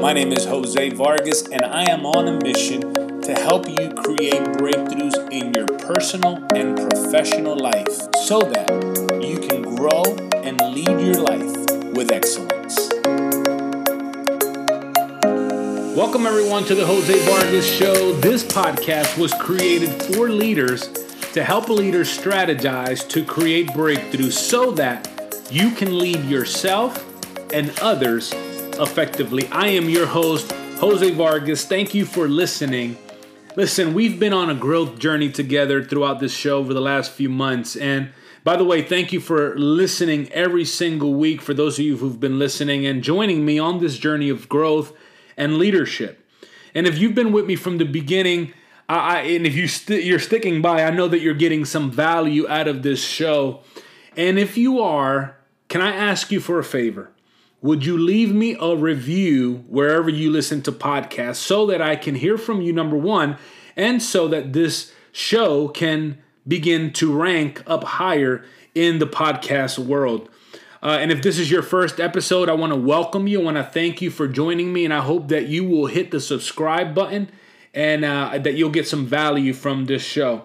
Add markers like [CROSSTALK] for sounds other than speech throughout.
My name is Jose Vargas, and I am on a mission to help you create breakthroughs in your personal and professional life so that you can grow and lead your life with excellence. Welcome, everyone, to the Jose Vargas Show. This podcast was created for leaders to help leaders strategize to create breakthroughs so that you can lead yourself and others effectively. I am your host, Jose Vargas. Thank you for listening. Listen, we've been on a growth journey together throughout this show over the last few months. And by the way, thank you for listening every single week for those of you who've been listening and joining me on this journey of growth and leadership. And if you've been with me from the beginning, I, and if you st- you're sticking by, I know that you're getting some value out of this show. And if you are, can I ask you for a favor? Would you leave me a review wherever you listen to podcasts so that I can hear from you, number one, and so that this show can begin to rank up higher in the podcast world? Uh, and if this is your first episode, I want to welcome you. I want to thank you for joining me, and I hope that you will hit the subscribe button and uh, that you'll get some value from this show.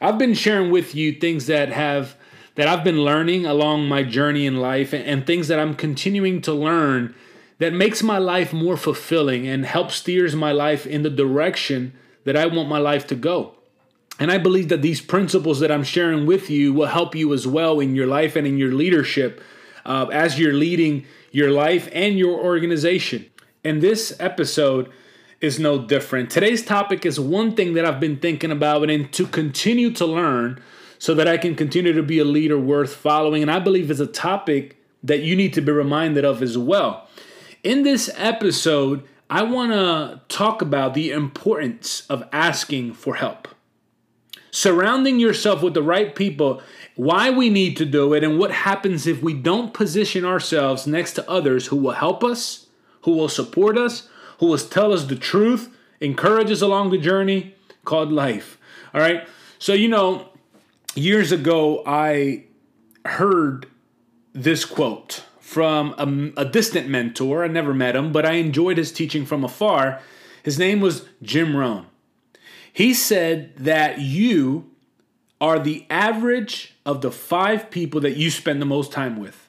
I've been sharing with you things that have that I've been learning along my journey in life and, things that I'm continuing to learn that makes my life more fulfilling and helps steers my life in the direction that I want my life to go. And I believe that these principles that I'm sharing with you will help you as well in your life and in your leadership uh, as you're leading your life and your organization. And this episode is no different. Today's topic is one thing that I've been thinking about and to continue to learn so that I can continue to be a leader worth following. And I believe it's a topic that you need to be reminded of as well. In this episode, I want to talk about the importance of asking for help. Surrounding yourself with the right people, why we need to do it, and what happens if we don't position ourselves next to others who will help us, who will support us, who will tell us the truth, encourage us along the journey called life. All right. So, you know, years ago, I heard this quote from a, a, distant mentor. I never met him, but I enjoyed his teaching from afar. His name was Jim Rohn. He said that you are the average of the five people that you spend the most time with.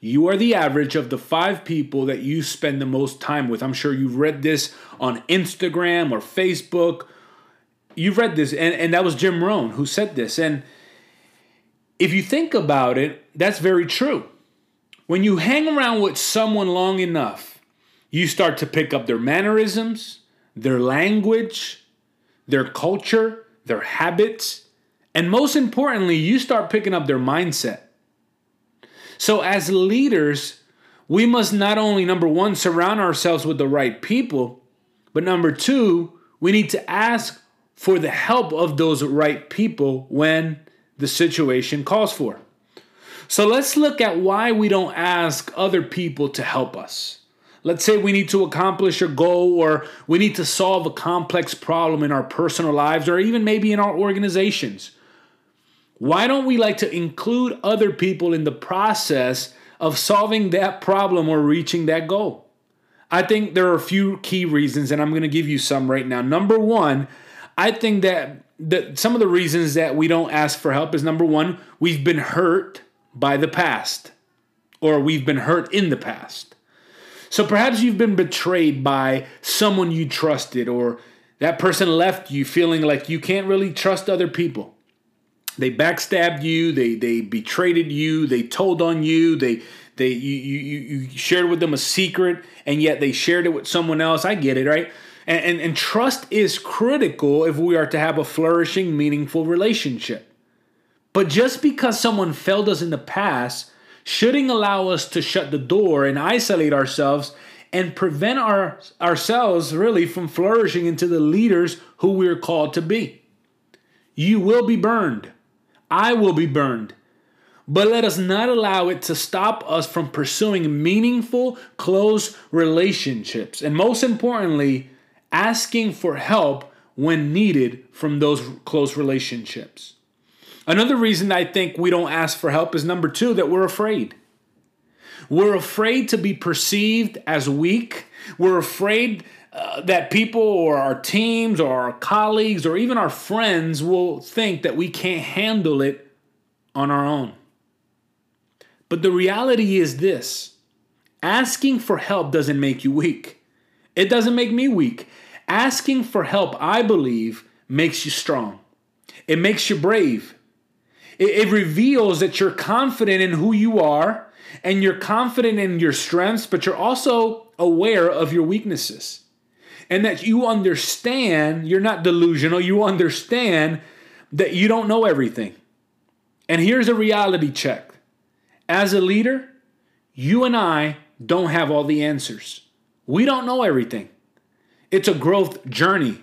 You are the average of the five people that you spend the most time with. I'm sure you've read this on Instagram or Facebook you've read this, and, and that was Jim Rohn who said this. And if you think about it, that's very true. When you hang around with someone long enough, you start to pick up their mannerisms, their language, their culture, their habits, and most importantly, you start picking up their mindset. So, as leaders, we must not only, number one, surround ourselves with the right people, but number two, we need to ask for the help of those right people when the situation calls for. So let's look at why we don't ask other people to help us. Let's say we need to accomplish a goal or we need to solve a complex problem in our personal lives or even maybe in our organizations. Why don't we like to include other people in the process of solving that problem or reaching that goal? I think there are a few key reasons, and I'm going to give you some right now. Number one, I think that that some of the reasons that we don't ask for help is number one, we've been hurt by the past, or we've been hurt in the past. So perhaps you've been betrayed by someone you trusted, or that person left you feeling like you can't really trust other people. They backstabbed you, they they betrayed you, they told on you, they they you you you shared with them a secret, and yet they shared it with someone else. I get it, right? And, and, and trust is critical if we are to have a flourishing, meaningful relationship. But just because someone failed us in the past shouldn't allow us to shut the door and isolate ourselves and prevent our, ourselves really from flourishing into the leaders who we're called to be. You will be burned. I will be burned. But let us not allow it to stop us from pursuing meaningful, close relationships. And most importantly, asking for help when needed from those close relationships. Another reason I think we don't ask for help is number two, that we're afraid. We're afraid to be perceived as weak. We're afraid uh, that people or our teams or our colleagues or even our friends will think that we can't handle it on our own. But the reality is this asking for help doesn't make you weak. It doesn't make me weak. Asking for help, I believe, makes you strong. It makes you brave. It, it, reveals that you're confident in who you are and you're confident in your strengths, but you're also aware of your weaknesses. And that you understand, you're not delusional, you understand that you don't know everything. And here's a reality check as a leader, you and I don't have all the answers. We don't know everything. It's a growth journey,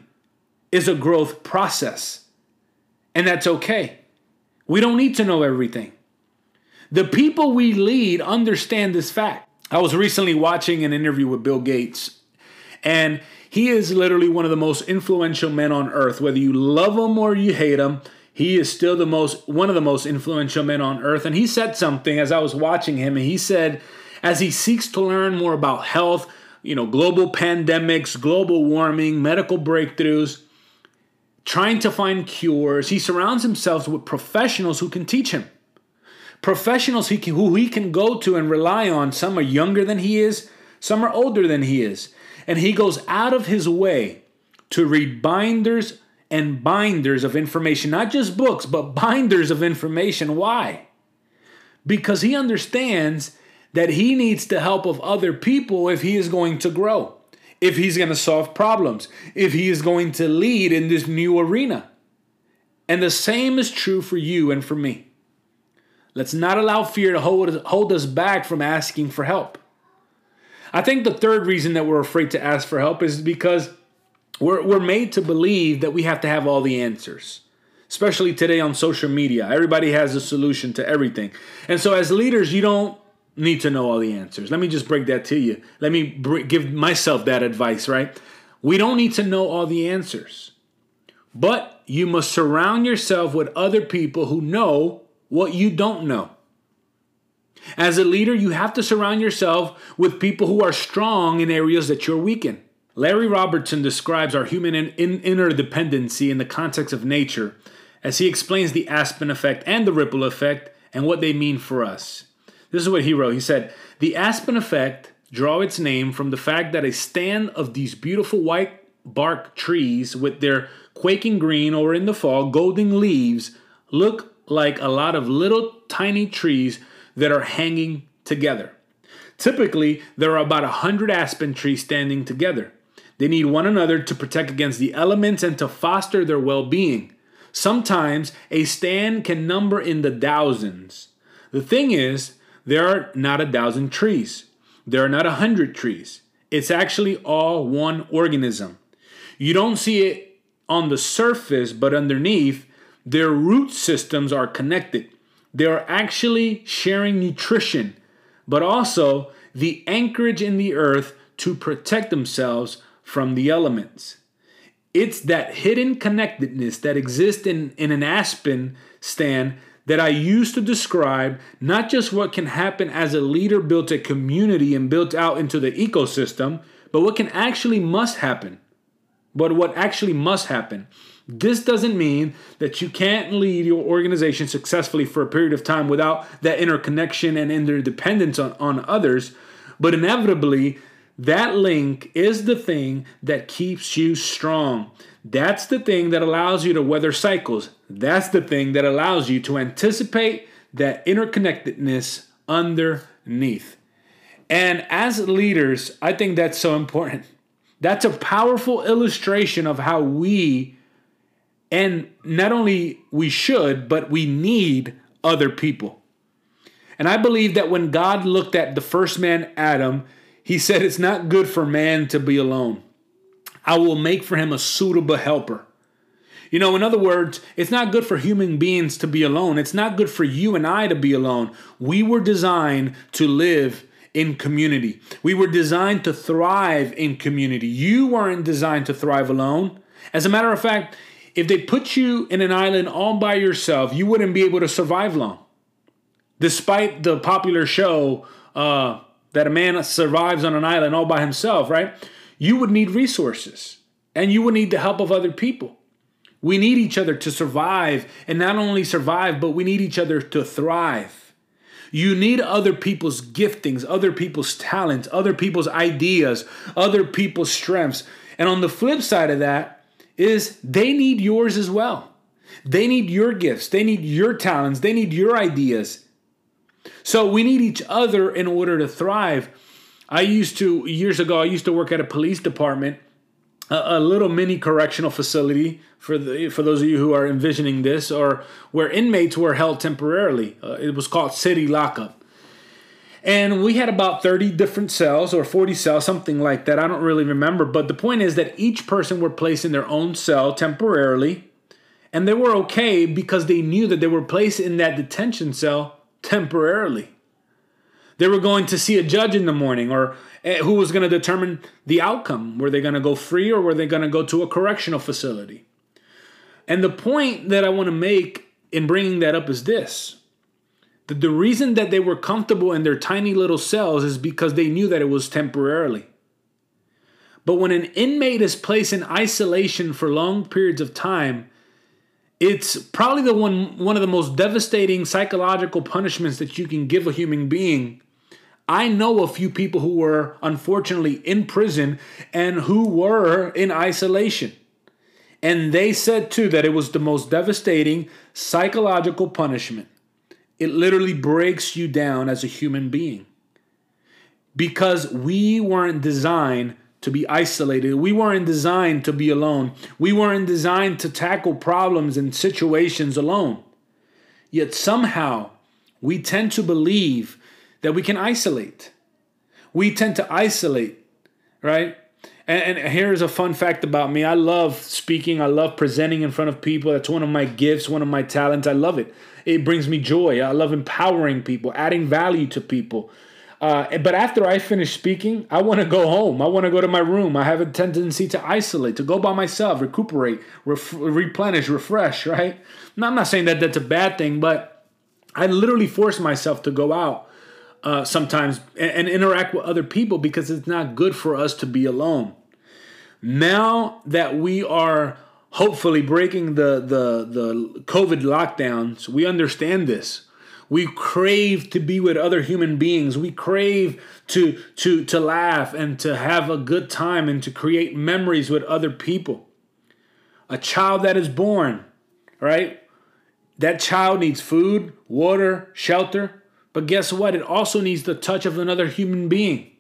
it's a growth process. And that's okay. We don't need to know everything. The people we lead understand this fact. I was recently watching an interview with Bill Gates, and he is literally one of the most influential men on earth. Whether you love him or you hate him, he is still the most one of the most influential men on earth. And he said something as I was watching him, and he said, as he seeks to learn more about health, you know, global pandemics, global warming, medical breakthroughs, trying to find cures. He surrounds himself with professionals who can teach him. Professionals he can, who he can go to and rely on. Some are younger than he is, some are older than he is. And he goes out of his way to read binders and binders of information, not just books, but binders of information. Why? Because he understands that he needs the help of other people if he is going to grow if he's going to solve problems, if he is going to lead in this new arena. And the same is true for you and for me. Let's not allow fear to hold, hold us back from asking for help. I think the third reason that we're afraid to ask for help is because we're, we're made to believe that we have to have all the answers, especially today on social media. Everybody has a solution to everything. And so, as leaders, you don't need to know all the answers. Let me just break that to you. Let me br- give myself that advice, right? We don't need to know all the answers, but you must surround yourself with other people who know what you don't know. As a leader, you have to surround yourself with people who are strong in areas that you're weak in. Larry Robertson describes our human in- in- interdependency in the context of nature as he explains the Aspen effect and the ripple effect and what they mean for us. This is what he wrote. He said, The aspen effect draw its name from the fact that a stand of these beautiful white bark trees with their quaking green or in the fall golden leaves look like a lot of little tiny trees that are hanging together. Typically, there are about a hundred aspen trees standing together. They need one another to protect against the elements and to foster their well being. Sometimes a stand can number in the thousands. The thing is, there are not a thousand trees. There are not a hundred trees. It's actually all one organism. You don't see it on the surface, but underneath, their root systems are connected. They are actually sharing nutrition, but also the anchorage in the earth to protect themselves from the elements. It's that hidden connectedness that exists in, in an aspen stand that I use to describe not just what can happen as a leader built a community and built out into the ecosystem, but what can actually must happen. But what actually must happen. This doesn't mean that you can't lead your organization successfully for a period of time without that interconnection and interdependence on, on others, but inevitably, that link is the thing that keeps you strong. That's the thing that allows you to weather cycles. That's the thing that allows you to anticipate that interconnectedness underneath. And as leaders, I think that's so important. That's a powerful illustration of how we, and not only we should, but we need other people. And I believe that when God looked at the first man, Adam, he said, It's not good for man to be alone. I will make for him a suitable helper. You know, in other words, it's not good for human beings to be alone. It's not good for you and I to be alone. We were designed to live in community. We were designed to thrive in community. You weren't designed to thrive alone. As a matter of fact, if they put you in an island all by yourself, you wouldn't be able to survive long. Despite the popular show uh, that a man survives on an island all by himself, right? You would need resources and you would need the help of other people. We need each other to survive and not only survive, but we need each other to thrive. You need other people's giftings, other people's talents, other people's ideas, other people's strengths. And on the flip side of that is they need yours as well. They need your gifts, they need your talents, they need your ideas. So we need each other in order to thrive. I used to, years ago, I used to work at a police department, a, a little mini correctional facility for the for those of you who are envisioning this, or where inmates were held temporarily. Uh, it was called city lockup. And we had about 30 different cells or 40 cells, something like that. I don't really remember. But the point is that each person were placed in their own cell temporarily. And they were okay because they knew that they were placed in that detention cell temporarily. They were going to see a judge in the morning or eh, who was going to determine the outcome. Were they going to go free or were they going to go to a correctional facility? And the point that I want to make in bringing that up is this that the reason that they were comfortable in their tiny little cells is because they knew that it was temporarily. But when an inmate is placed in isolation for long periods of time, it's probably the one one of the most devastating psychological punishments that you can give a human being. I know a few people who were unfortunately in prison and who were in isolation. And they said too that it was the most devastating psychological punishment. It literally breaks you down as a human being. Because we weren't designed to be isolated. We weren't designed to be alone. We weren't designed to tackle problems and situations alone. Yet somehow we tend to believe that we can isolate. We tend to isolate, right? And, here's a fun fact about me I love speaking, I love presenting in front of people. That's one of my gifts, one of my talents. I love it. It brings me joy. I love empowering people, adding value to people. Uh, but after I finish speaking, I want to go home. I want to go to my room. I have a tendency to isolate, to go by myself, recuperate, ref- replenish, refresh, right? Now, I'm not saying that that's a bad thing, but I literally force myself to go out uh, sometimes and, and interact with other people because it's not good for us to be alone. Now that we are hopefully breaking the, the, the COVID lockdowns, we understand this we crave to be with other human beings. We crave to, to, to laugh and to have a good time and to create memories with other people. A child that is born, right? That child needs food, water, shelter. But guess what? It also needs the touch of another human being.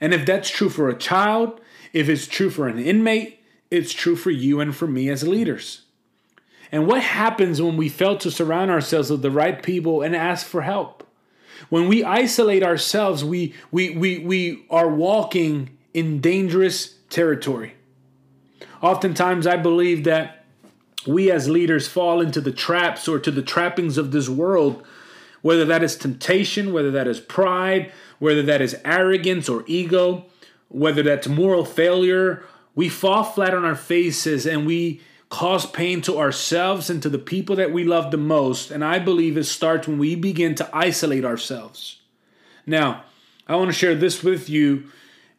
And if that's true for a child, if it's true for an inmate, it's true for you and for me as leaders. And what happens when we fail to surround ourselves with the right people and ask for help? When we isolate ourselves, we, we, we, we are walking in dangerous territory. Oftentimes, I believe that we as leaders fall into the traps or to the trappings of this world, whether that is temptation, whether that is pride, whether that is arrogance or ego, whether that's moral failure. We fall flat on our faces and we cause pain to ourselves and to the people that we love the most. And I believe it starts when we begin to isolate ourselves. Now, I want to share this with you.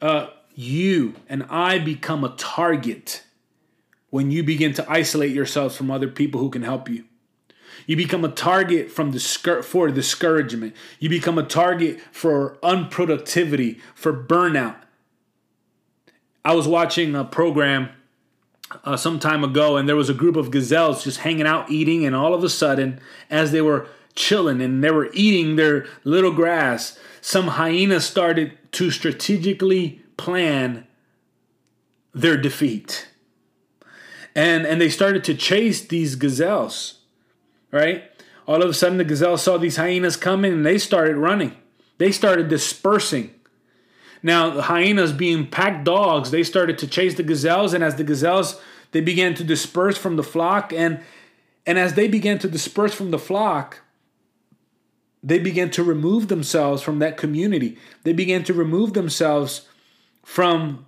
Uh, you and I become a target when you begin to isolate yourselves from other people who can help you. You become a target from discour- for discouragement. You become a target for unproductivity, for burnout. I was watching a program uh, some time ago, and there was a group of gazelles just hanging out eating, and all of a sudden, as they were chilling and they were eating their little grass, some hyenas started to strategically plan their defeat. And, and they started to chase these gazelles, right? All of a sudden, the gazelles saw these hyenas coming and they started running. They started dispersing. Now, the hyenas being pack dogs, they started to chase the gazelles, and as the gazelles they began to disperse from the flock, and and as they began to disperse from the flock, they began to remove themselves from that community. They began to remove themselves from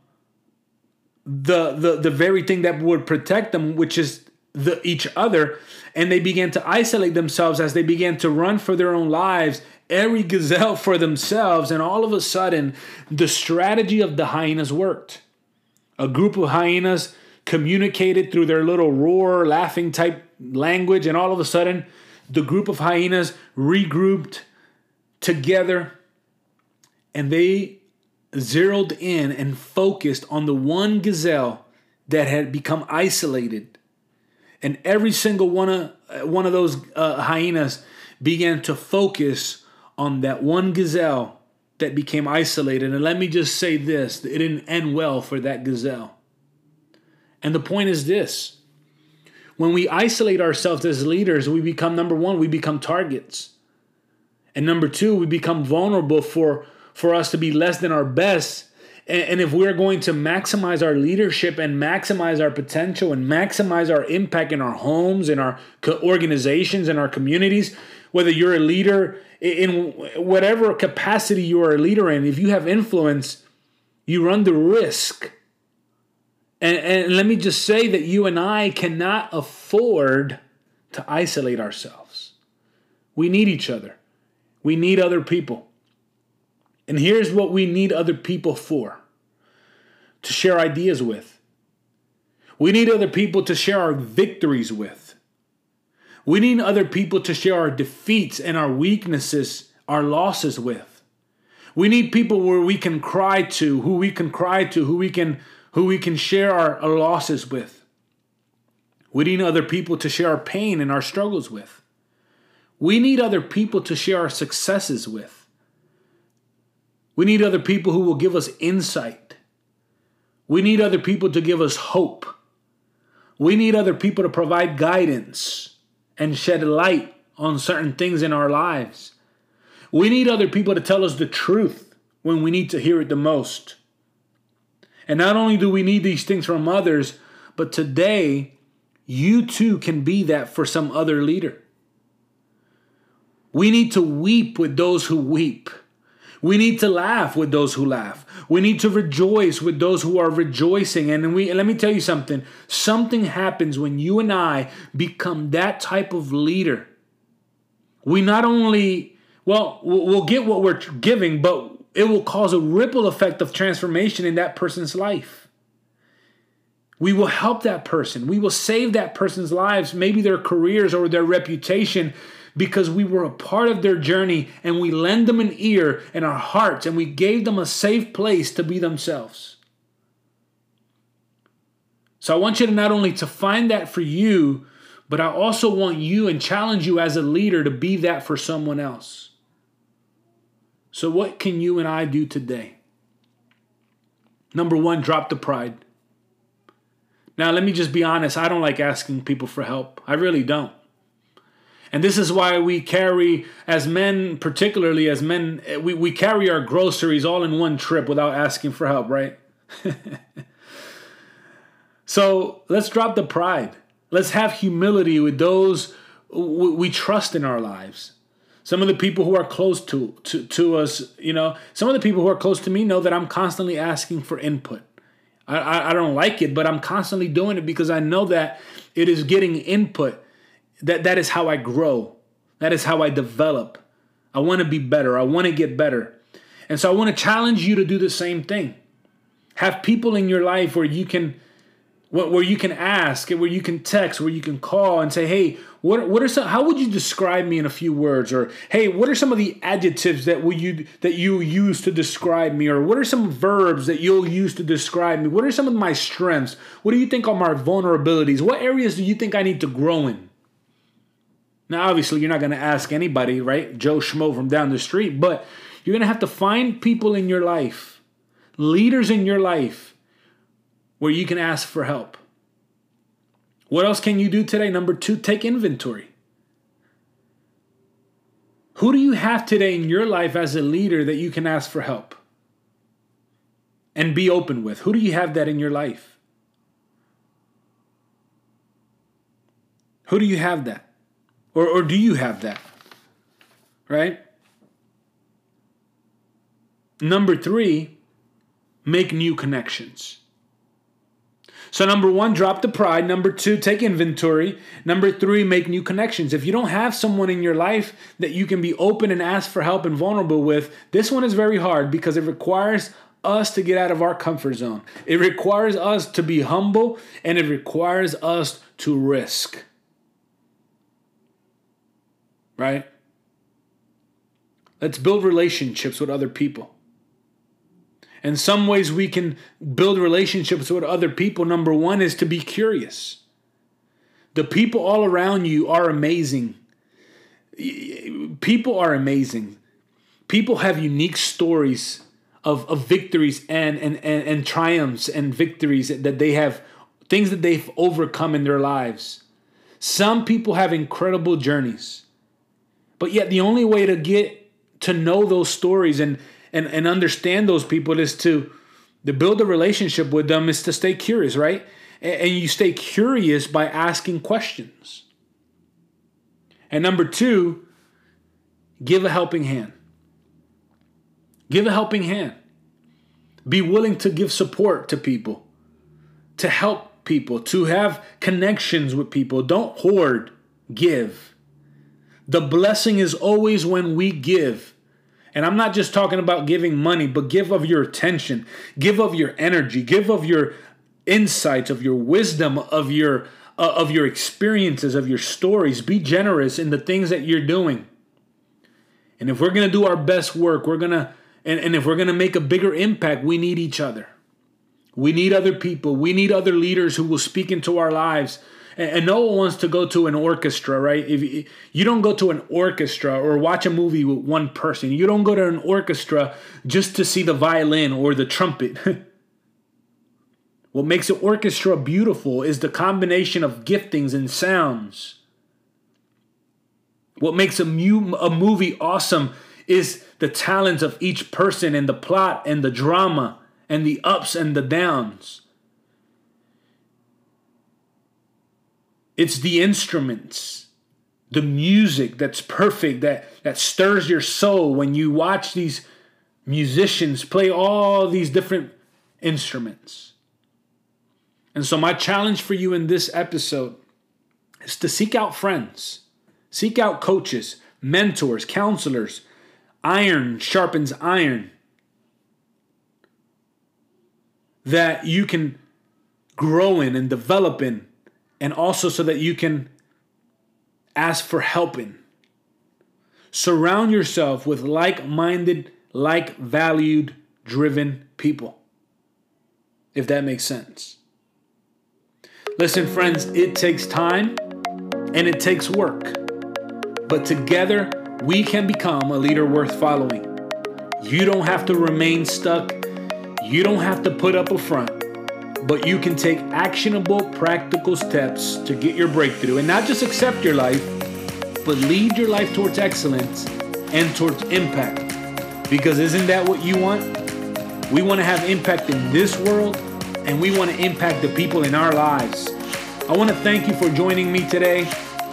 the the the very thing that would protect them, which is the each other and they began to isolate themselves as they began to run for their own lives every gazelle for themselves and all of a sudden the strategy of the hyenas worked a group of hyenas communicated through their little roar laughing type language and all of a sudden the group of hyenas regrouped together and they zeroed in and focused on the one gazelle that had become isolated. And every single one of uh, one of those uh, hyenas began to focus on that one gazelle that became isolated. And let me just say this, it didn't end well for that gazelle. And the point is this. When we isolate ourselves as leaders, we become number 1, we become targets. And number 2, we become vulnerable for for us to be less than our best. And, if we're going to maximize our leadership and maximize our potential and maximize our impact in our homes, in our organizations, in our communities, whether you're a leader in whatever capacity you are a leader in, if you have influence, you run the risk. And, and let me just say that you and I cannot afford to isolate ourselves. We need each other, we need other people. And here's what we need other people for to share ideas with. We need other people to share our victories with. We need other people to share our defeats and our weaknesses, our losses with. We need people where we can cry to, who we can cry to, who we can who we can share our, our losses with. We need other people to share our pain and our struggles with. We need other people to share our successes with. We need other people who will give us insight. We need other people to give us hope. We need other people to provide guidance and shed light on certain things in our lives. We need other people to tell us the truth when we need to hear it the most. And not only do we need these things from others, but today you too can be that for some other leader. We need to weep with those who weep. We need to laugh with those who laugh. We need to rejoice with those who are rejoicing. And we and let me tell you something. Something happens when you and I become that type of leader. We not only well, we'll get what we're giving, but it will cause a ripple effect of transformation in that person's life. We will help that person. We will save that person's lives, maybe their careers or their reputation because we were a part of their journey and we lend them an ear and our hearts and we gave them a safe place to be themselves. So I want you to not only to find that for you, but I also want you and challenge you as a leader to be that for someone else. So what can you and I do today? Number 1, drop the pride. Now, let me just be honest. I don't like asking people for help. I really don't. And this is why we carry, as men, particularly as men, we, we carry our groceries all in one trip without asking for help, right? [LAUGHS] so let's drop the pride. Let's have humility with those we trust in our lives. Some of the people who are close to, to, to us, you know, some of the people who are close to me know that I'm constantly asking for input. I, I, I don't like it, but I'm constantly doing it because I know that it is getting input that that is how I grow. That is how I develop. I want to be better. I want to get better. And so I want to challenge you to do the same thing. Have people in your life where you can where you can ask, where you can text, where you can call and say, "Hey, what what are some how would you describe me in a few words?" or "Hey, what are some of the adjectives that will you that you use to describe me?" or "What are some verbs that you'll use to describe me?" What are some of my strengths? What do you think are my vulnerabilities? What areas do you think I need to grow in? Now, obviously, you're not going to ask anybody, right? Joe Schmo from down the street, but you're going to have to find people in your life, leaders in your life, where you can ask for help. What else can you do today? Number two, take inventory. Who do you have today in your life as a leader that you can ask for help and be open with? Who do you have that in your life? Who do you have that? Or, or do you have that? Right? Number three, make new connections. So, number one, drop the pride. Number two, take inventory. Number three, make new connections. If you don't have someone in your life that you can be open and ask for help and vulnerable with, this one is very hard because it requires us to get out of our comfort zone. It requires us to be humble and it requires us to risk. Right? Let's build relationships with other people. And some ways we can build relationships with other people, number one, is to be curious. The people all around you are amazing. People are amazing. People have unique stories of, of victories and, and, and, and triumphs and victories that they have, things that they've overcome in their lives. Some people have incredible journeys. But yet, the only way to get to know those stories and and, and understand those people is to to build a relationship with them is to stay curious, right? And, and you stay curious by asking questions. And number two, give a helping hand. Give a helping hand. Be willing to give support to people, to help people, to have connections with people. Don't hoard, give. The blessing is always when we give. And I'm not just talking about giving money, but give of your attention, give of your energy, give of your insights, of your wisdom, of your uh, of your experiences, of your stories. Be generous in the things that you're doing. And if we're going to do our best work, we're going to and, and if we're going to make a bigger impact, we need each other. We need other people. We need other leaders who will speak into our lives and, no one wants to go to an orchestra, right? If you don't go to an orchestra or watch a movie with one person, you don't go to an orchestra just to see the violin or the trumpet. [LAUGHS] what makes an orchestra beautiful is the combination of giftings and sounds. What makes a, mu- a movie awesome is the talents of each person and the plot and the drama and the ups and the downs. It's the instruments, the music that's perfect, that, that stirs your soul when you watch these musicians play all these different instruments. And so, my challenge for you in this episode is to seek out friends, seek out coaches, mentors, counselors. Iron sharpens iron. That you can grow in and develop in and also so that you can ask for helping. Surround yourself with like minded, like valued, driven people. If that makes sense. Listen, friends, it takes time and it takes work. But together, we can become a leader worth following. You don't have to remain stuck. You don't have to put up a front but you can take actionable, practical steps to get your breakthrough and not just accept your life, but lead your life towards excellence and towards impact. Because isn't that what you want? We want to have impact in this world and we want to impact the people in our lives. I want to thank you for joining me today.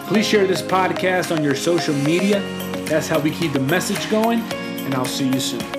Please share this podcast on your social media. That's how we keep the message going, and I'll see you soon.